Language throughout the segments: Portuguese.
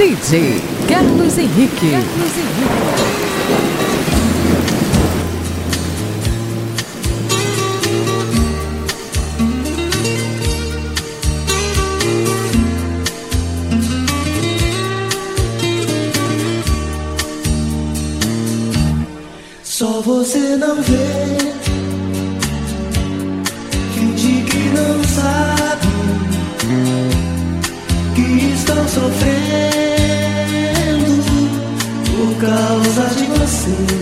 DJ Carlos Henrique. Carlos Henrique. Só você não vê. see.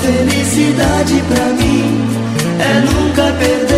felicidade pra mim é nunca perder.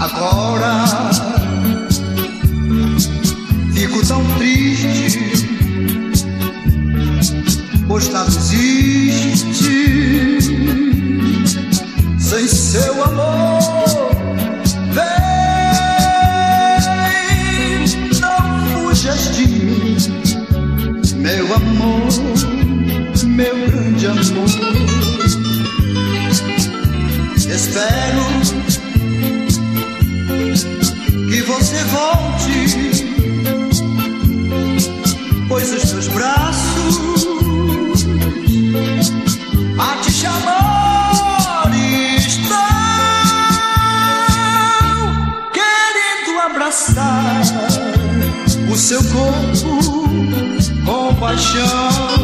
agora. Fico tão triste, pois nada existe sem seu amor. Vem, não fujas de mim, meu amor, meu grande amor. Espero volte, pois os meus braços a te chamar estão querendo abraçar o seu corpo com paixão.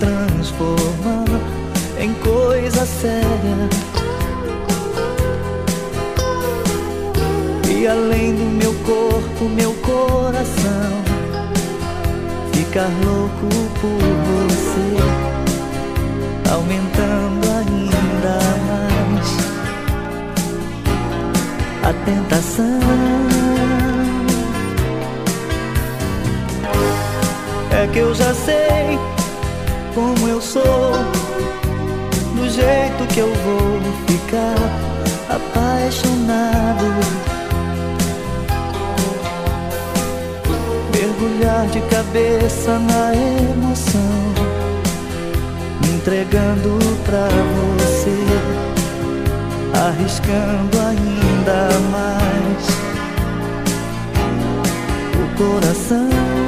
Transformar em coisa séria? E além do meu corpo, meu coração ficar louco por você, aumentando ainda mais a tentação. É que eu já sei como eu sou, do jeito que eu vou ficar apaixonado. Mergulhar de cabeça na emoção, me entregando pra você, arriscando ainda mais o coração.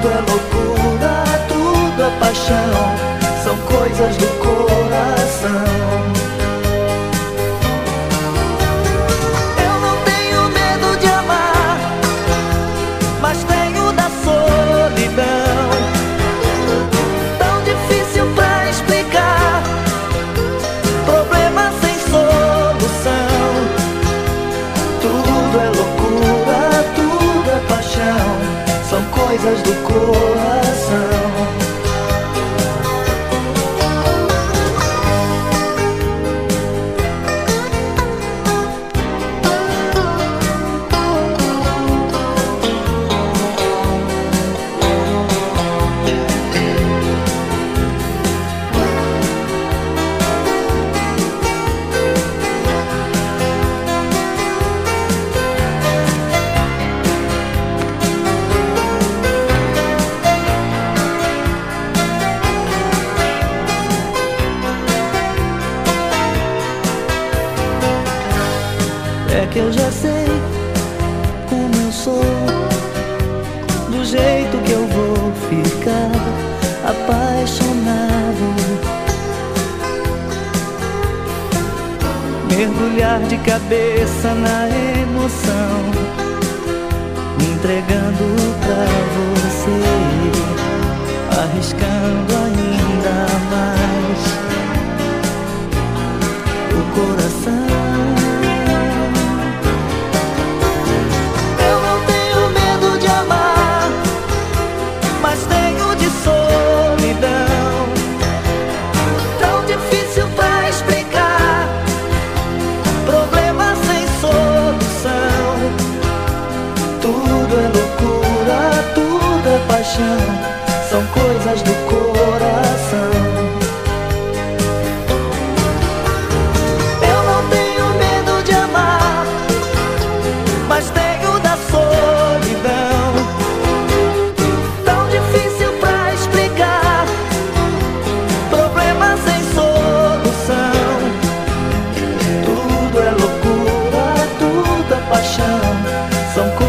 Tudo é loucura, tudo é paixão, são coisas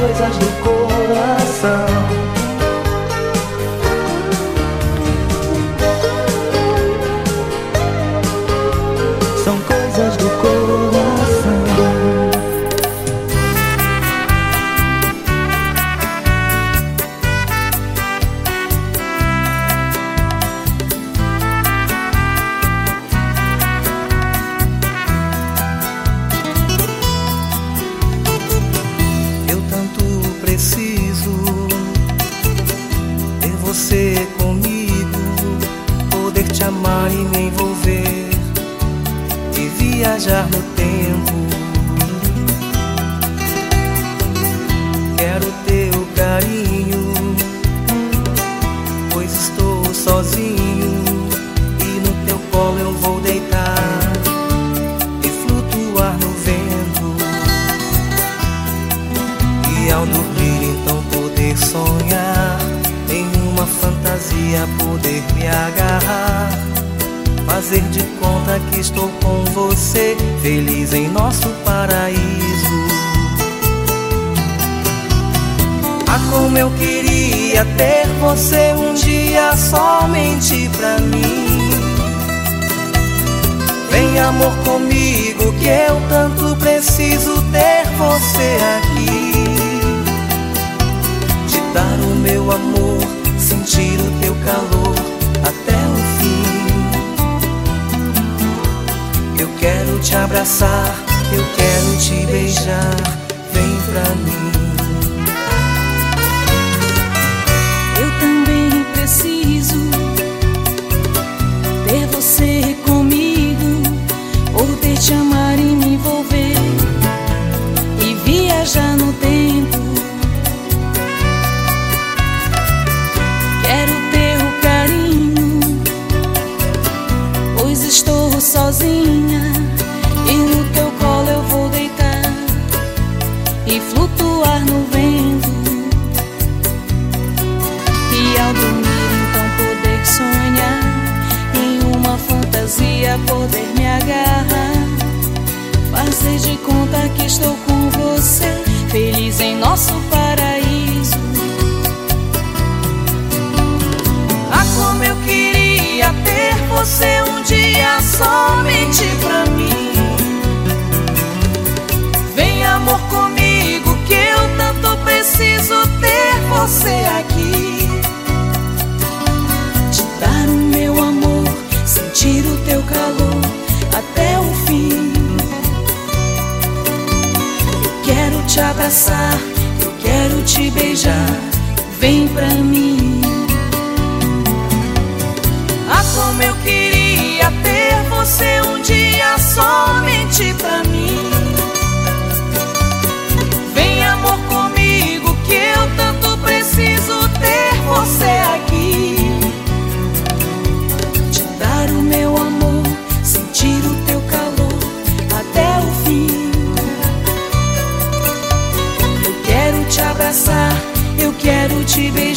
coisas do coração.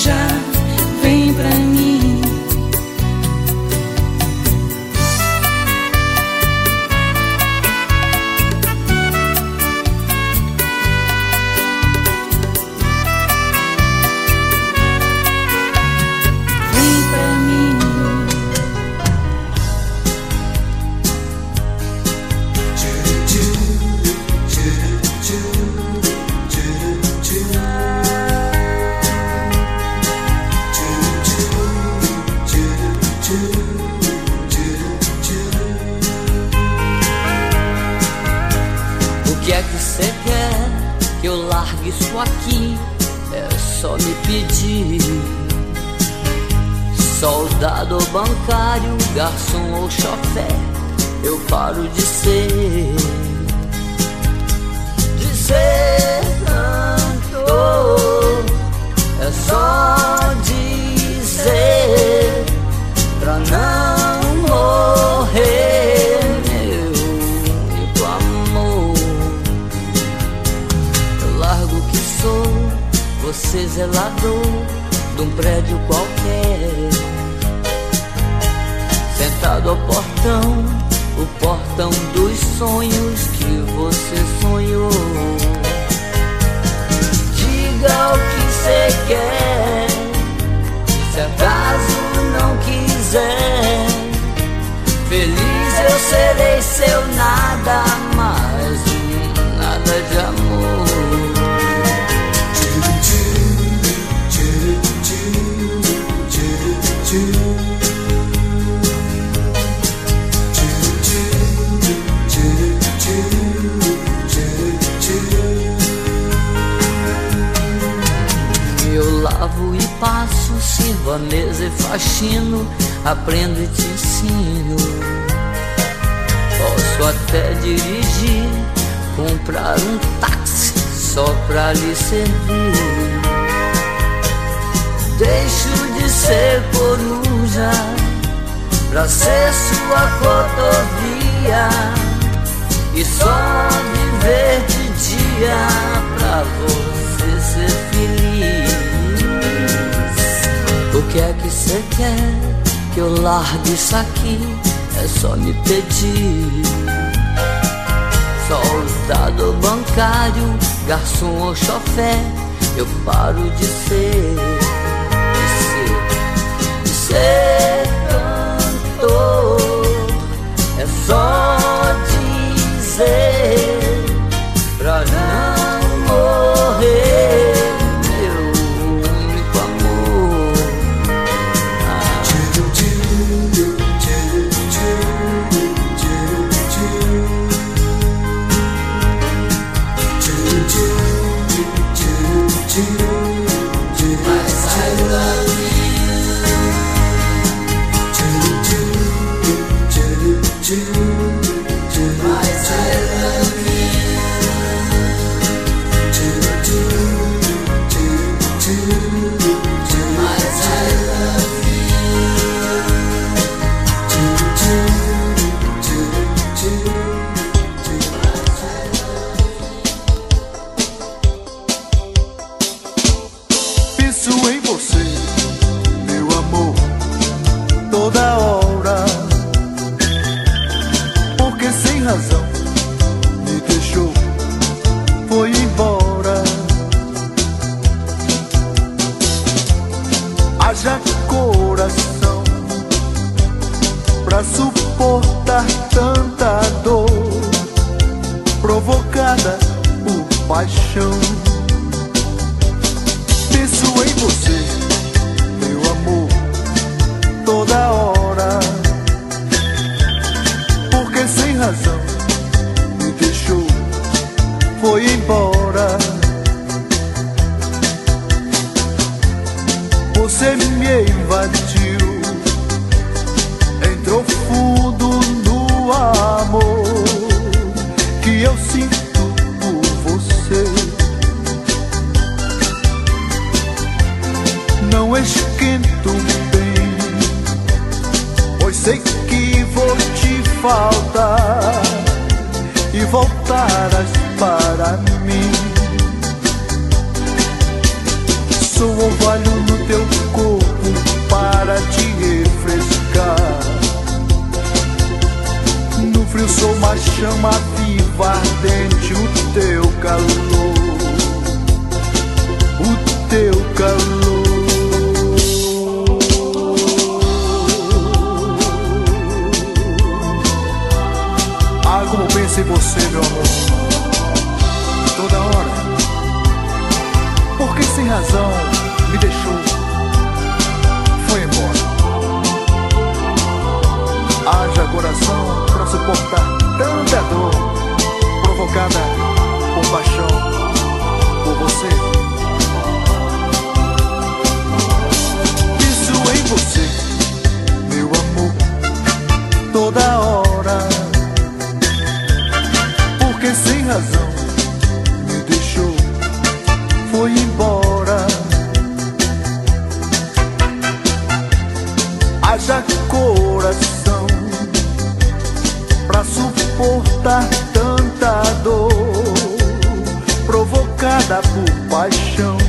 já soldado ou bancário, garçom ou chofé, eu paro de ser, de ser cantor. É só dizer pra não morrer, meu único amor. Eu largo que sou, você zelador de um prédio qualquer colado ao portão, o portão dos sonhos que você sonhou. Diga o que você quer, se acaso não quiser. Feliz eu serei seu nada mais, nada de amor. sirvo a mesa é e faxino, aprendo e te ensino. Posso até dirigir, comprar um táxi só pra lhe servir. Deixo de ser coruja pra ser sua cotovia e só viver de dia pra você ser feliz. O que é que você quer que eu largue isso aqui? É só me pedir. Soldado bancário, garçom ou chofé, eu paro de ser, de ser, de ser cantor. É só dizer pra não morrer. você. trocada por paixão.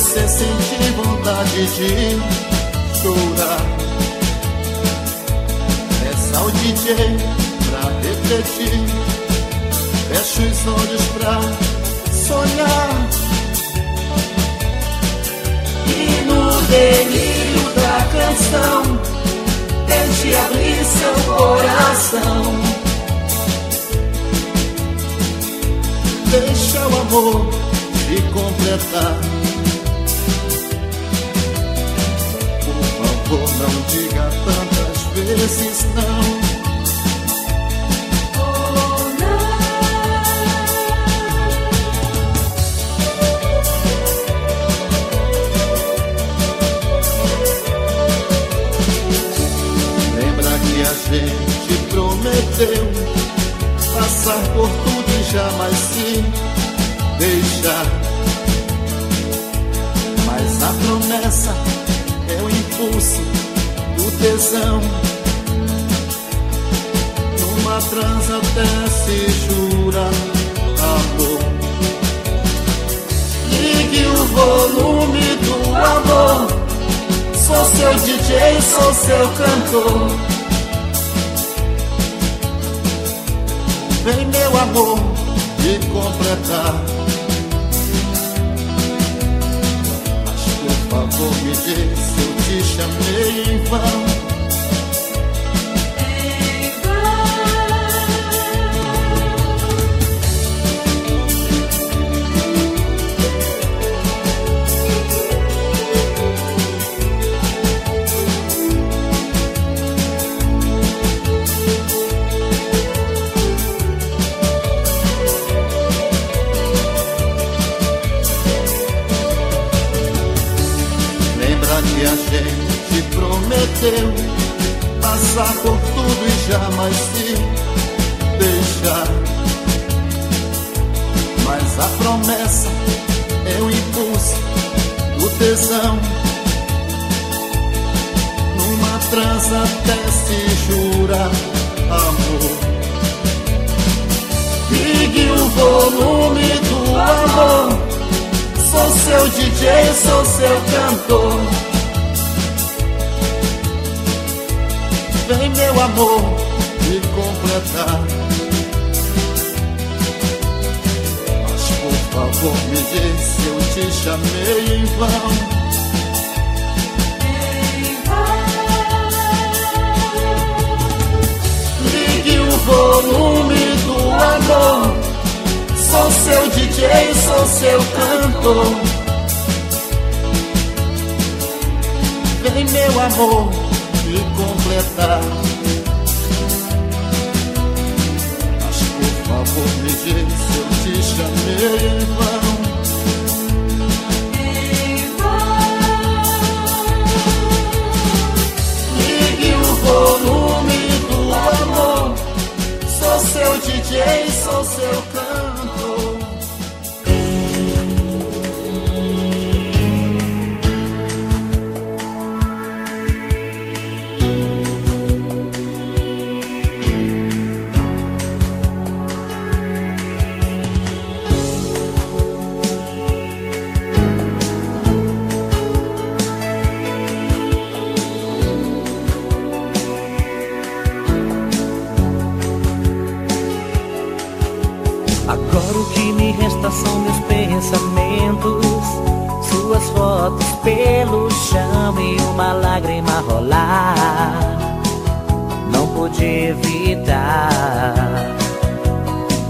você sentir vontade de chorar. Peça ao DJ pra refletir. Fecha os olhos pra sonhar. E no delírio da canção, tente abrir seu coração. deixa o amor te completar. favor, não diga tantas vezes não. gente prometeu passar por tudo e jamais se deixar. Mas a promessa do tesão. Numa transa até se jura amor. Ligue o volume do amor. Sou seu DJ, sou seu cantor. Vem, meu amor, me completar. favor me dê seu te chamei em vão. passar por tudo e jamais se deixar. Mas a promessa é o impulso do tesão. Numa trança até se jurar amor. Ligue o volume do amor. Sou seu DJ, sou seu cantor. vem, meu amor, me completar. Mas por favor, me diz se eu te chamei em vão. Ligue o volume do amor. Sou seu DJ, sou seu cantor. Vem, meu amor, completar. Mas por favor me diz se eu te chamei em vão. Ligue o volume do amor. Sou seu DJ, sou seu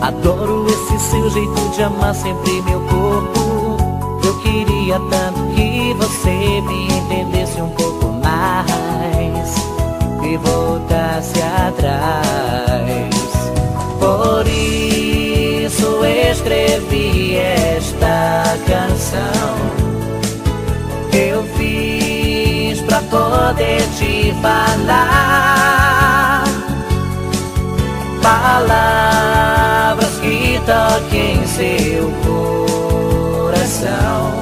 Adoro esse seu jeito de amar sempre meu corpo. Eu queria tanto que você me entendesse um pouco mais e voltasse atrás. Por isso escrevi esta canção. Eu fiz pra poder te falar palavras que toquem seu coração.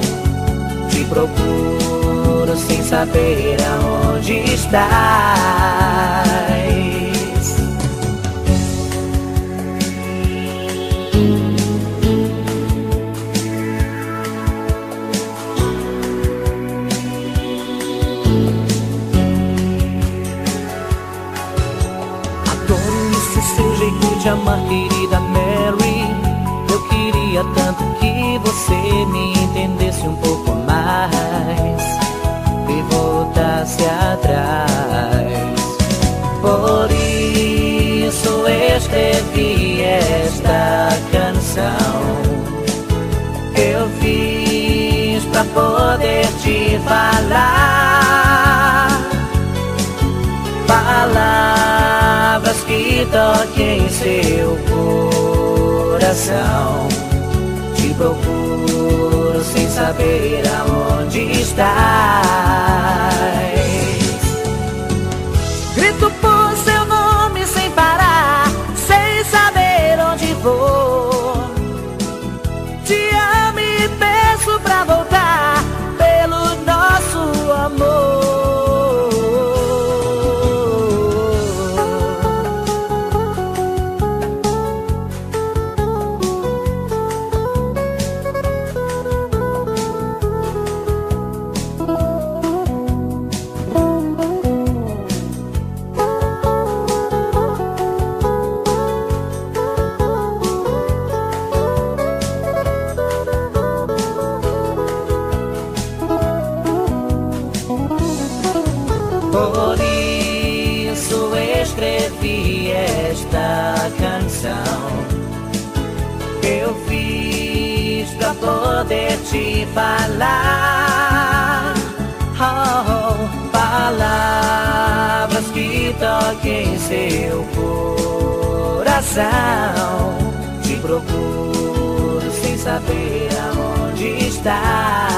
Te procuro sem saber aonde estás. falar palavras que toquem seu coração. Te procuro sem saber aonde estás. Grito por seu nome sem parar, sem saber onde vou. te falar. Oh, oh, palavras que toquem seu coração. Te procuro sem saber aonde está.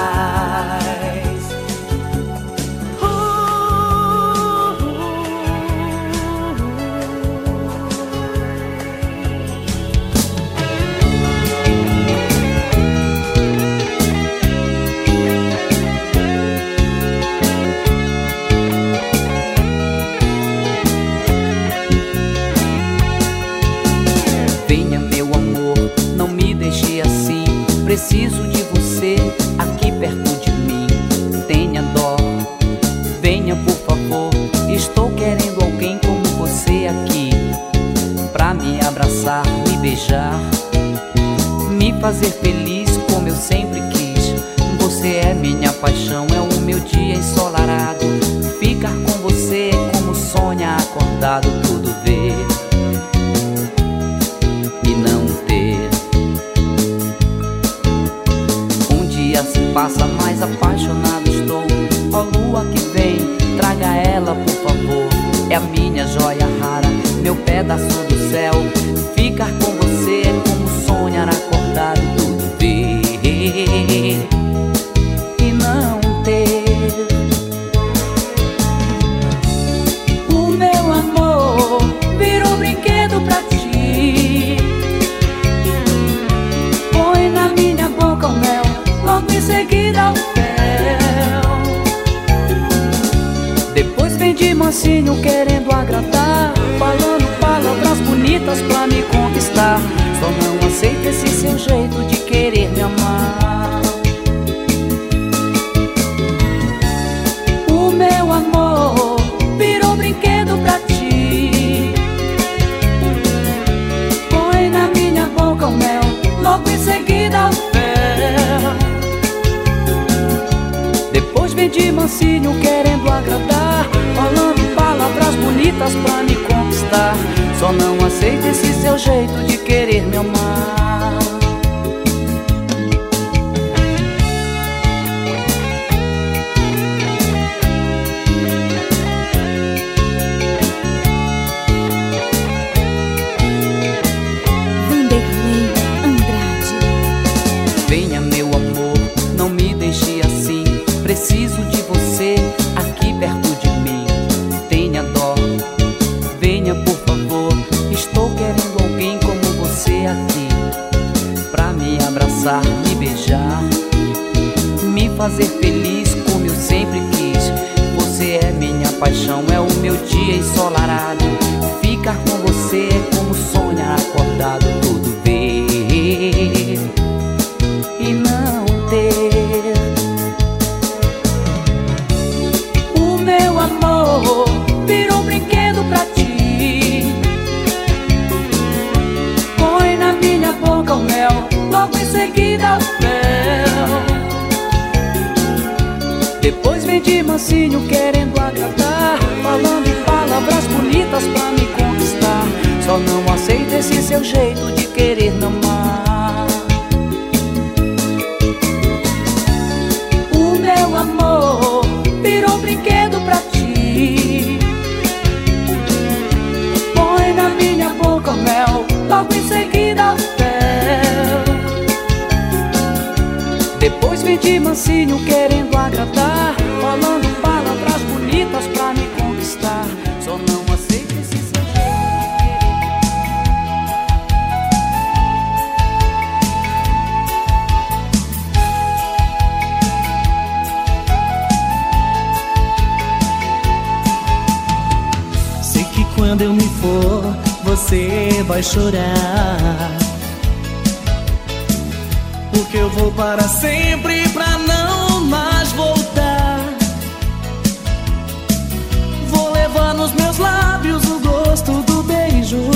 Fazer feliz como eu sempre quis. Você é minha paixão, é o meu dia ensolarado. Ficar com você é como sonhar acordado mansinho querendo agradar, falando em palavras bonitas pra me conquistar. Só não aceito esse seu jeito de querer me amar. O meu amor virou brinquedo pra ti. Põe na minha boca o mel, logo em seguida o fel. Depois vem de mansinho você vai chorar. Porque eu vou para sempre pra não mais voltar. Vou levar nos meus lábios o gosto do beijo.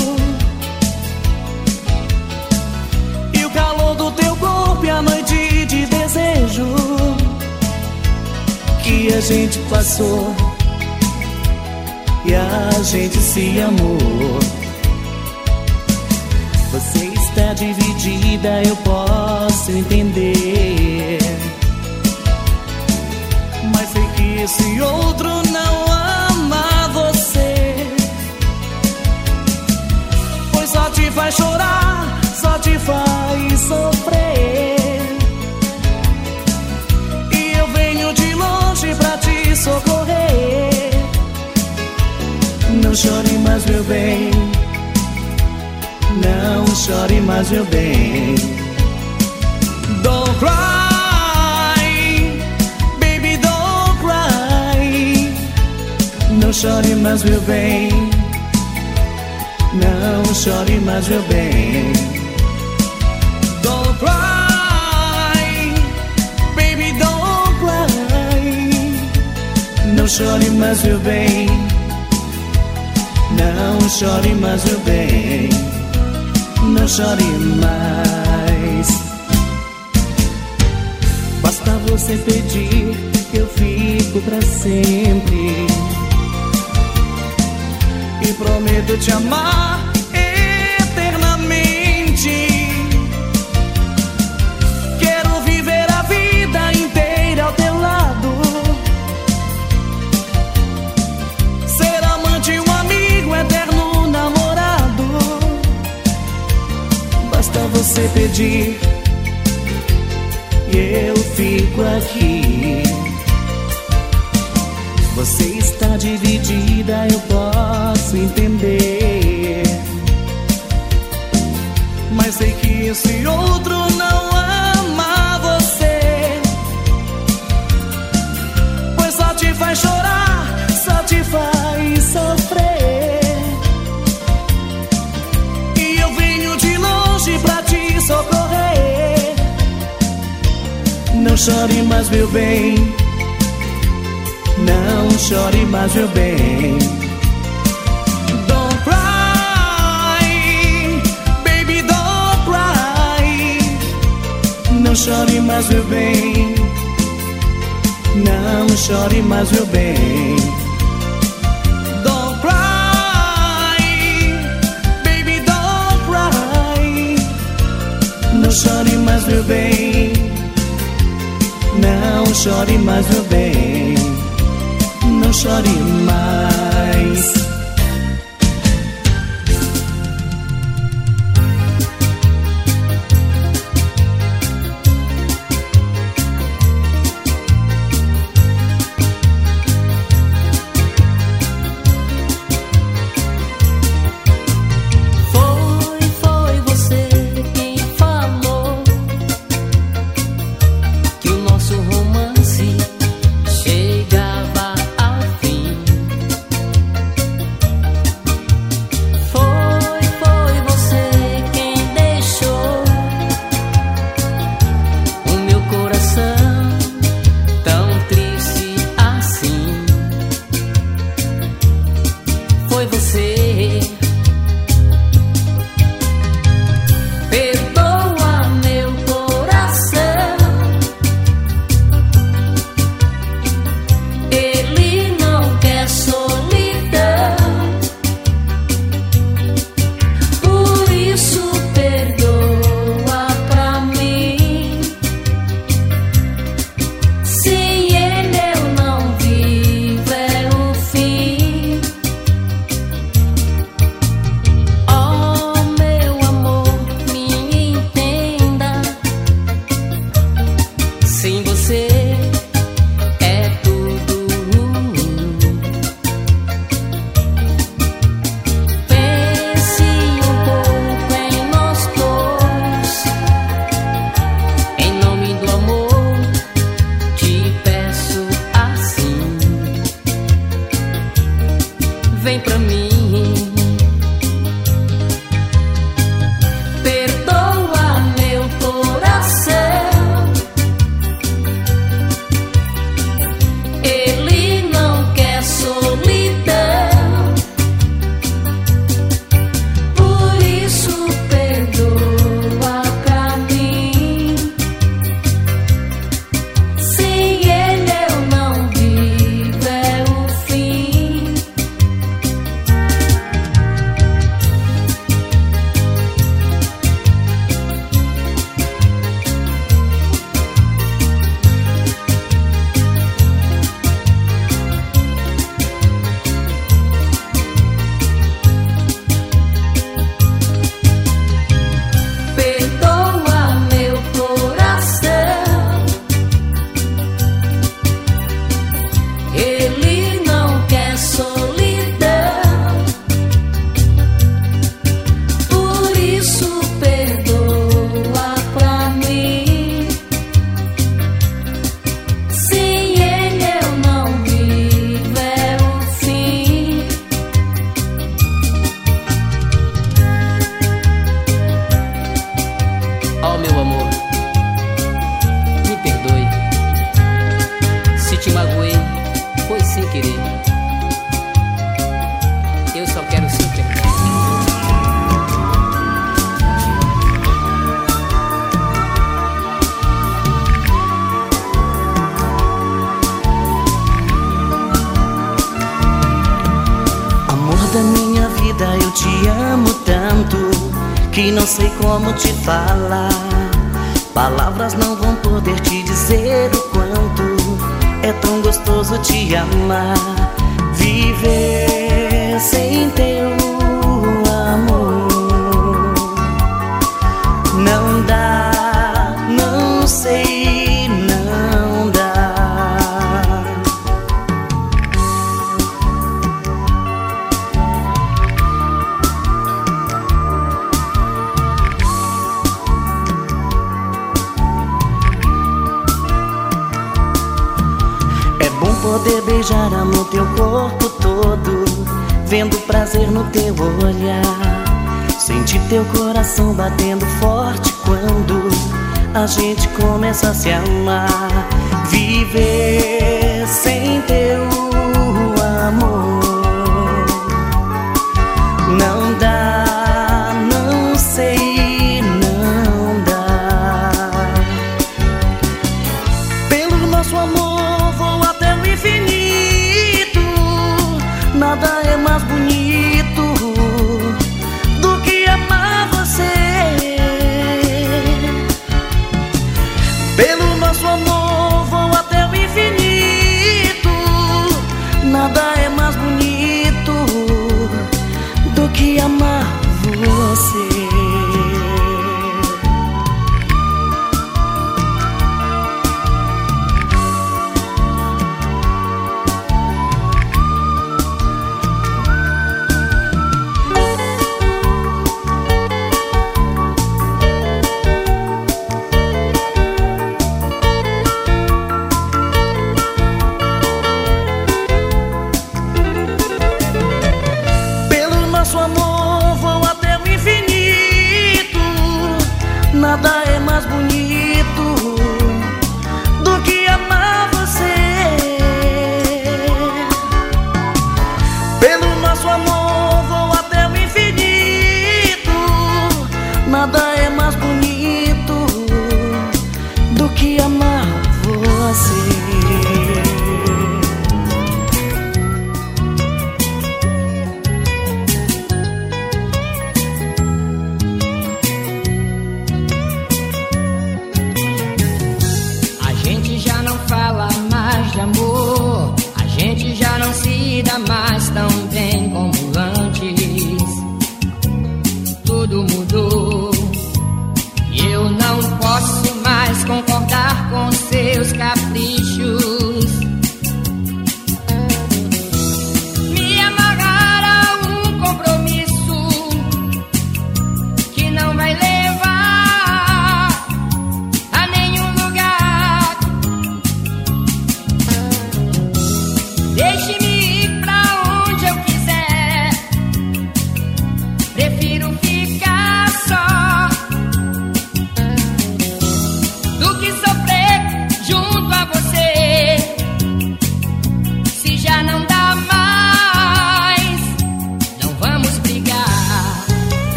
E o calor do teu corpo e a noite de desejo que a gente passou e a gente se amou. Dividida, eu posso entender. Mas sei que esse outro não ama você. Pois só te faz chorar, só te faz sofrer. E eu venho de longe pra te socorrer. Não chore mais, meu bem. Não chore mais, meu bem. Don't cry, baby, don't cry. Não chore mais, meu bem. Não chore mais, meu bem. Don't cry, baby, don't cry. Não chore mais, meu bem. Não chore mais, meu bem. Não chore mais. Basta você pedir que eu fico pra sempre. E prometo te amar você pedir e eu fico aqui. Você está dividida, eu posso entender. Mas sei que esse outro não ama você. Pois só te faz chorar, só te faz Não chore mais, meu bem. Não chore mais, meu bem. Don't cry, baby, don't cry. Não chore mais, meu bem. Não chore mais, meu bem. Don't cry, baby, don't cry. Não chore mais, meu bem. Chore mais, meu bem. Não chore mais.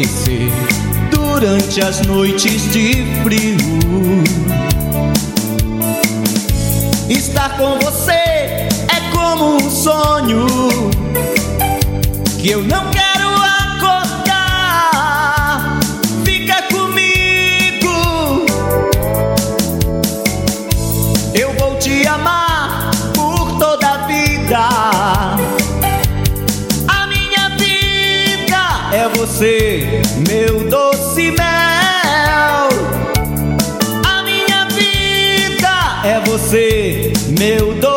esquecer durante as noites de frio. Estar com você é como um sonho que eu não meu dor.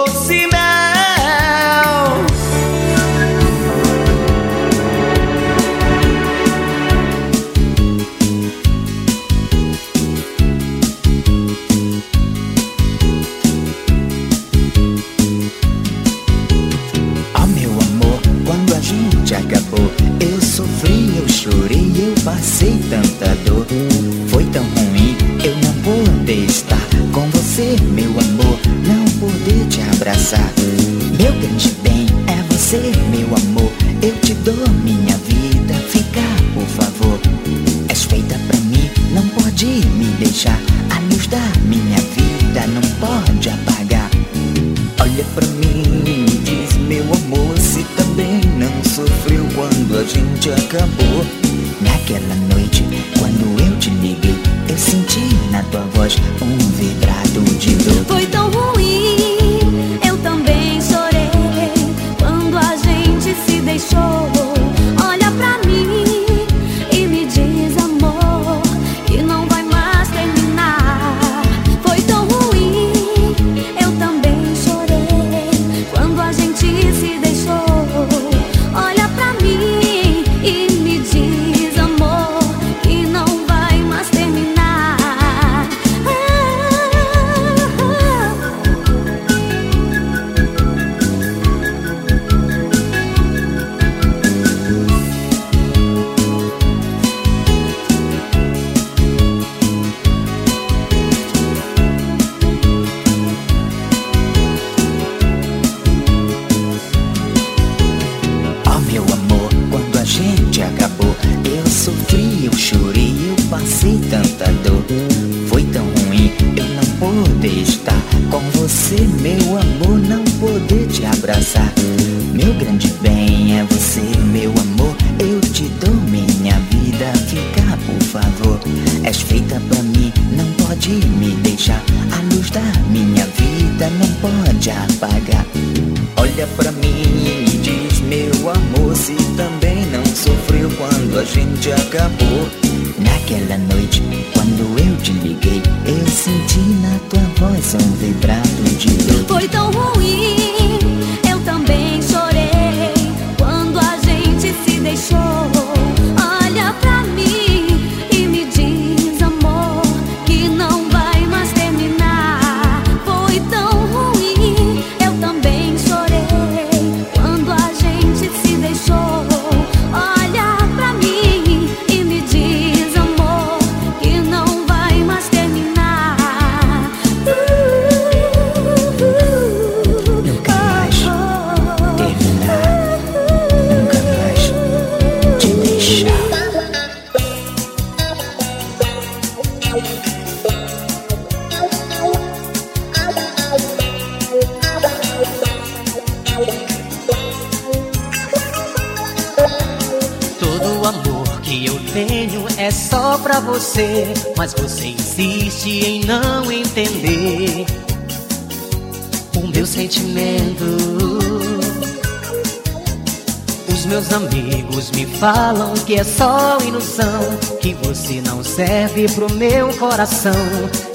Os meus amigos me falam que é só ilusão, que você não serve pro meu coração,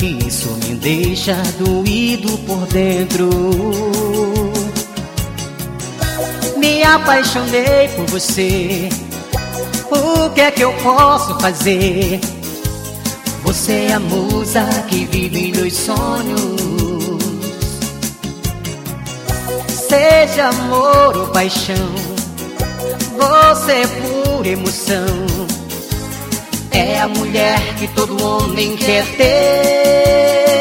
e isso me deixa doído por dentro. Me apaixonei por você. O que é que eu posso fazer? Você é a musa que vive em meus sonhos. Seja amor ou paixão, você é pura emoção. É a mulher que todo homem quer ter.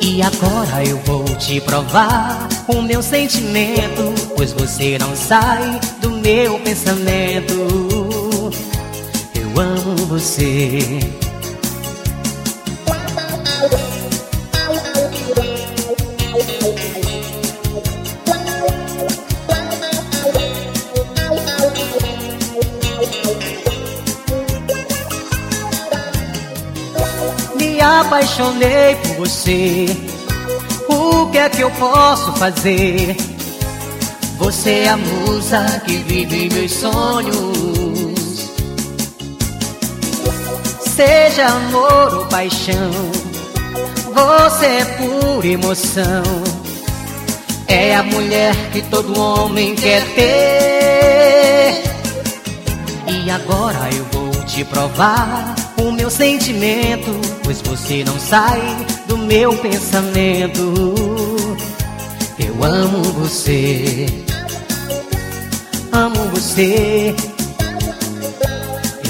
E agora eu vou te provar o meu sentimento, pois você não sai do meu pensamento. Eu amo você. Apaixonei por você. O que é que eu posso fazer? Você é a musa que vive meus sonhos. Seja amor ou paixão, você é pura emoção. É a mulher que todo homem quer ter. E agora eu vou te provar meu sentimento, pois você não sai do meu pensamento. Eu amo você, amo você,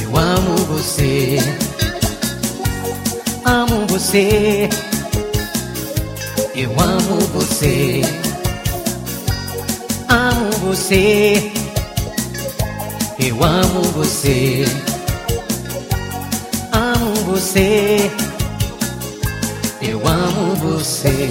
eu amo você, amo você, eu amo você, amo você, eu amo você, amo você, eu amo você.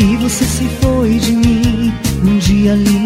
E você se foi de mim num dia lindo.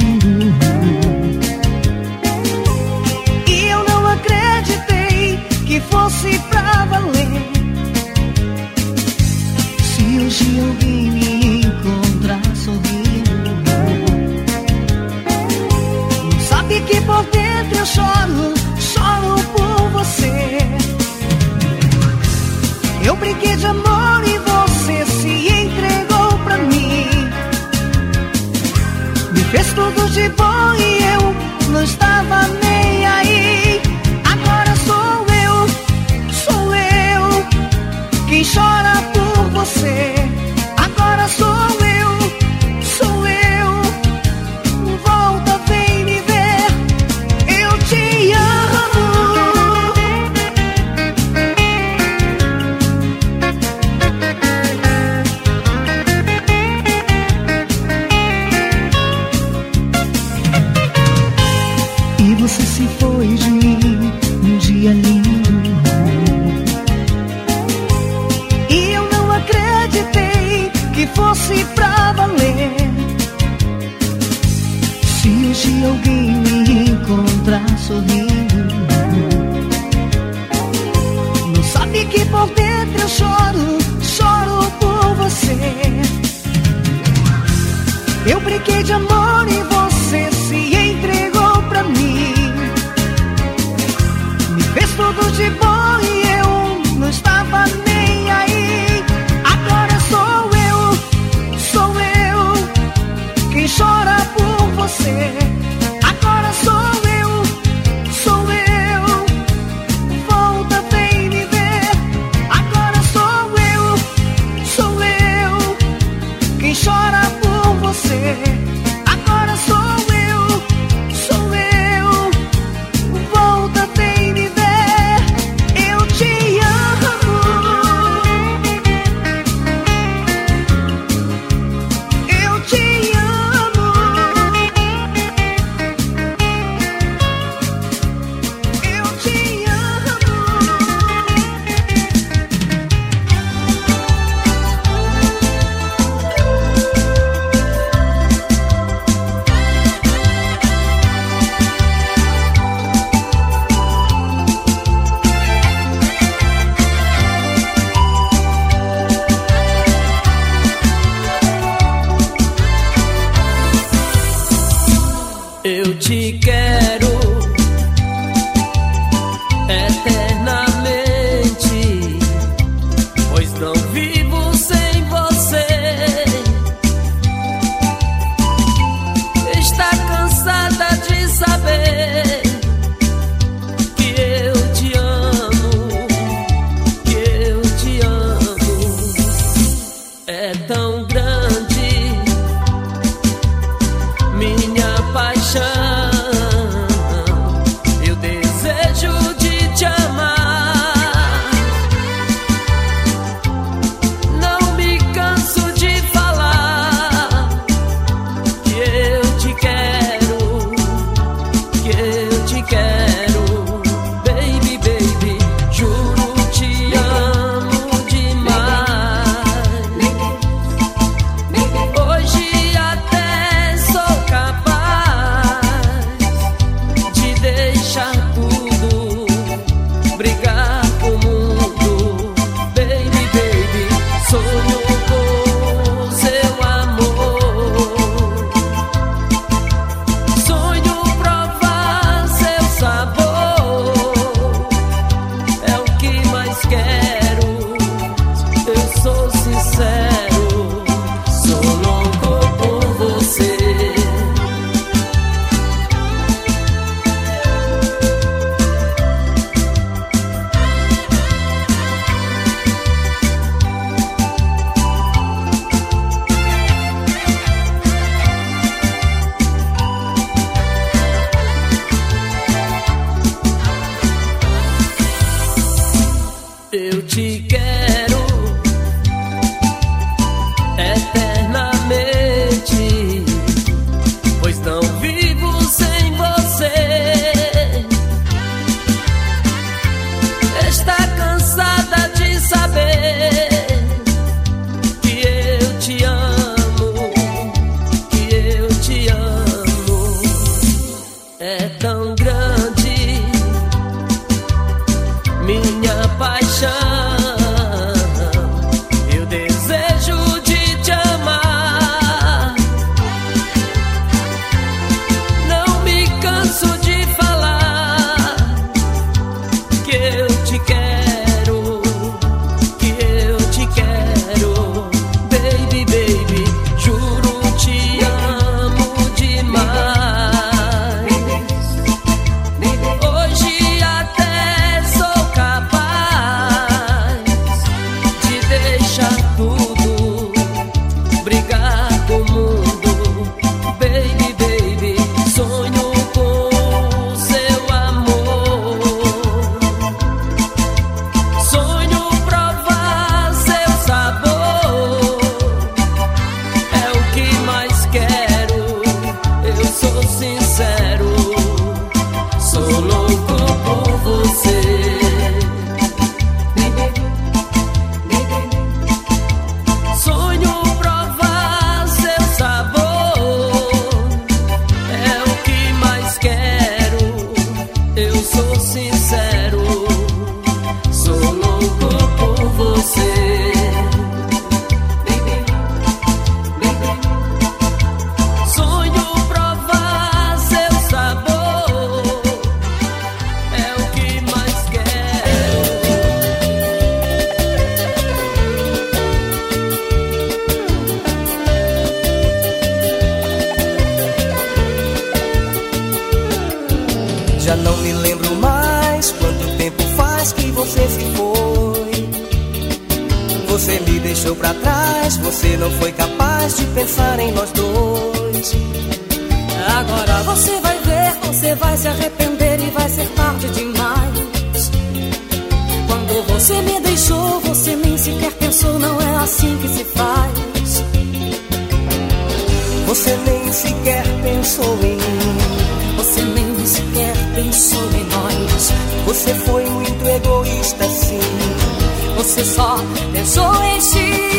Whoa, whoa.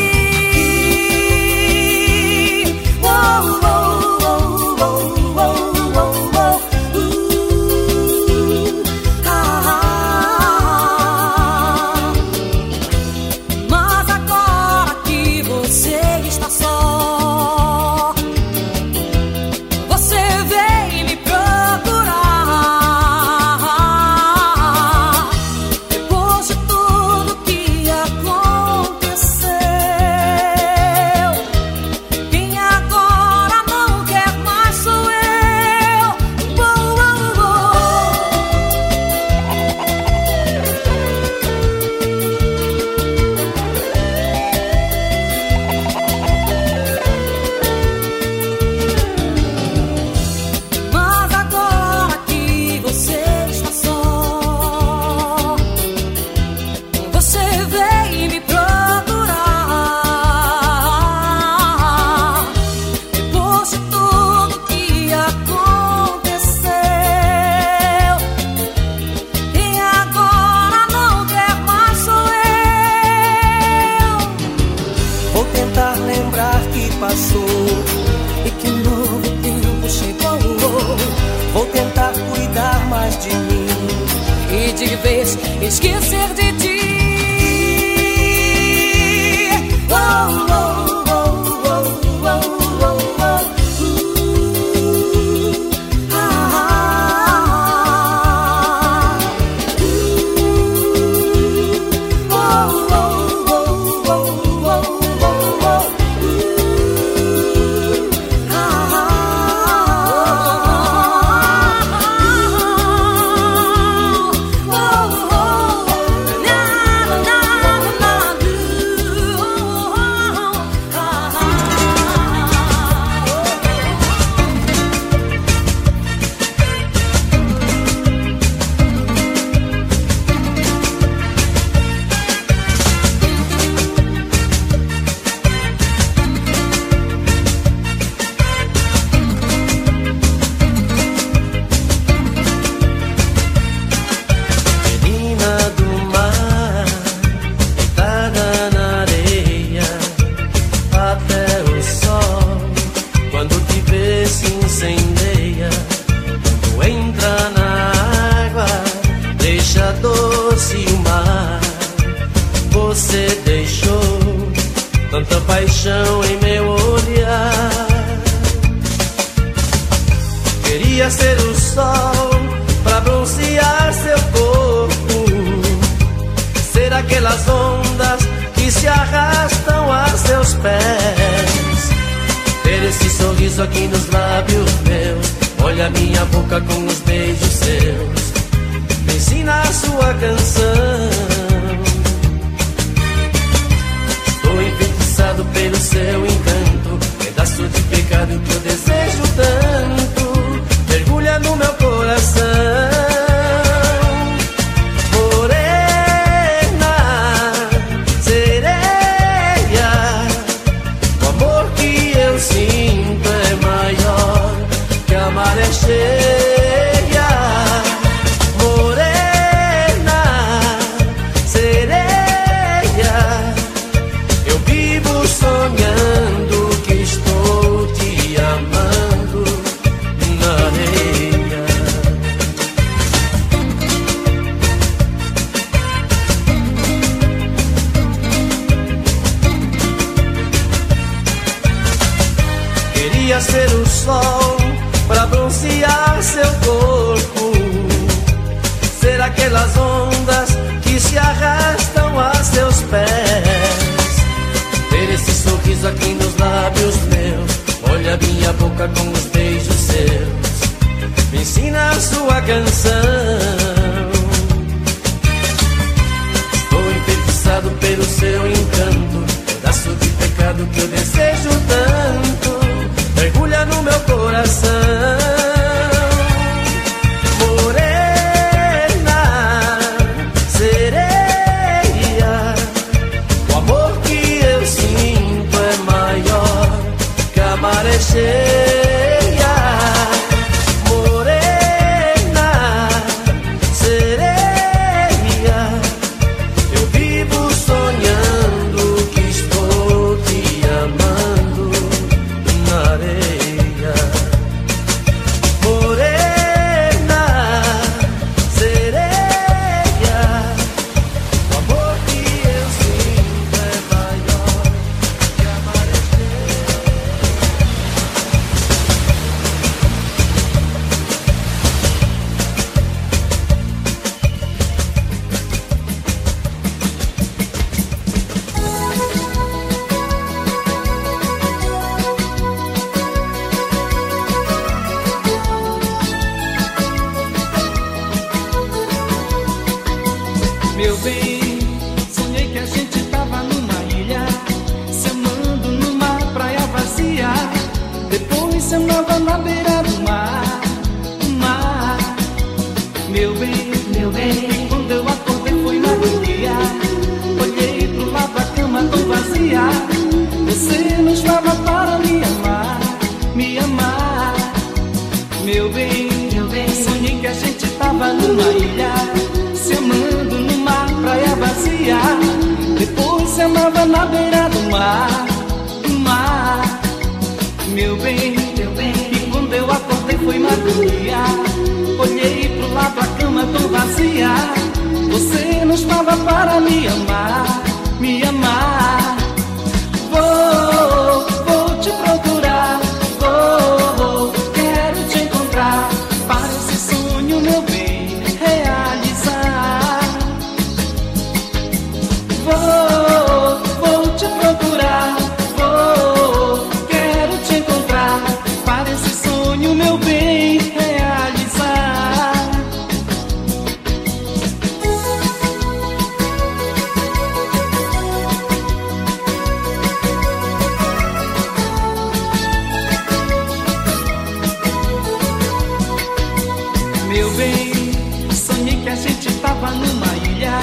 estava numa ilha,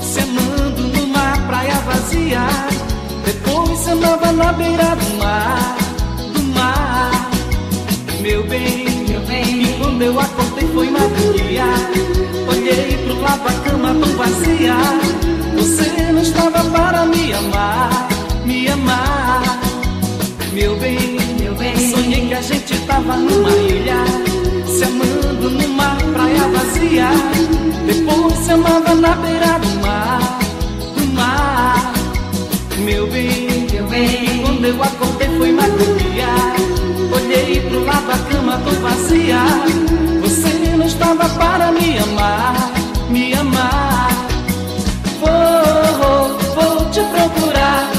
se amando numa praia vazia. Depois se na beira do mar, do mar. Meu bem, meu bem. E quando eu acordei foi madrugada. Olhei pro lado, a cama tão vazia. Você não estava para me amar, me amar. Meu bem, meu bem. Sonhei que a gente tava numa ilha, se amando numa depois se amava na beira do mar, do mar. Meu bem, meu bem. Quando eu acordei foi magoia. Olhei pro lado, a cama tão vazia. Você não estava para me amar, me amar. Vou, vou te procurar.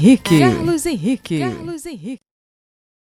Henrique. Carlos Henrique. Carlos Henrique.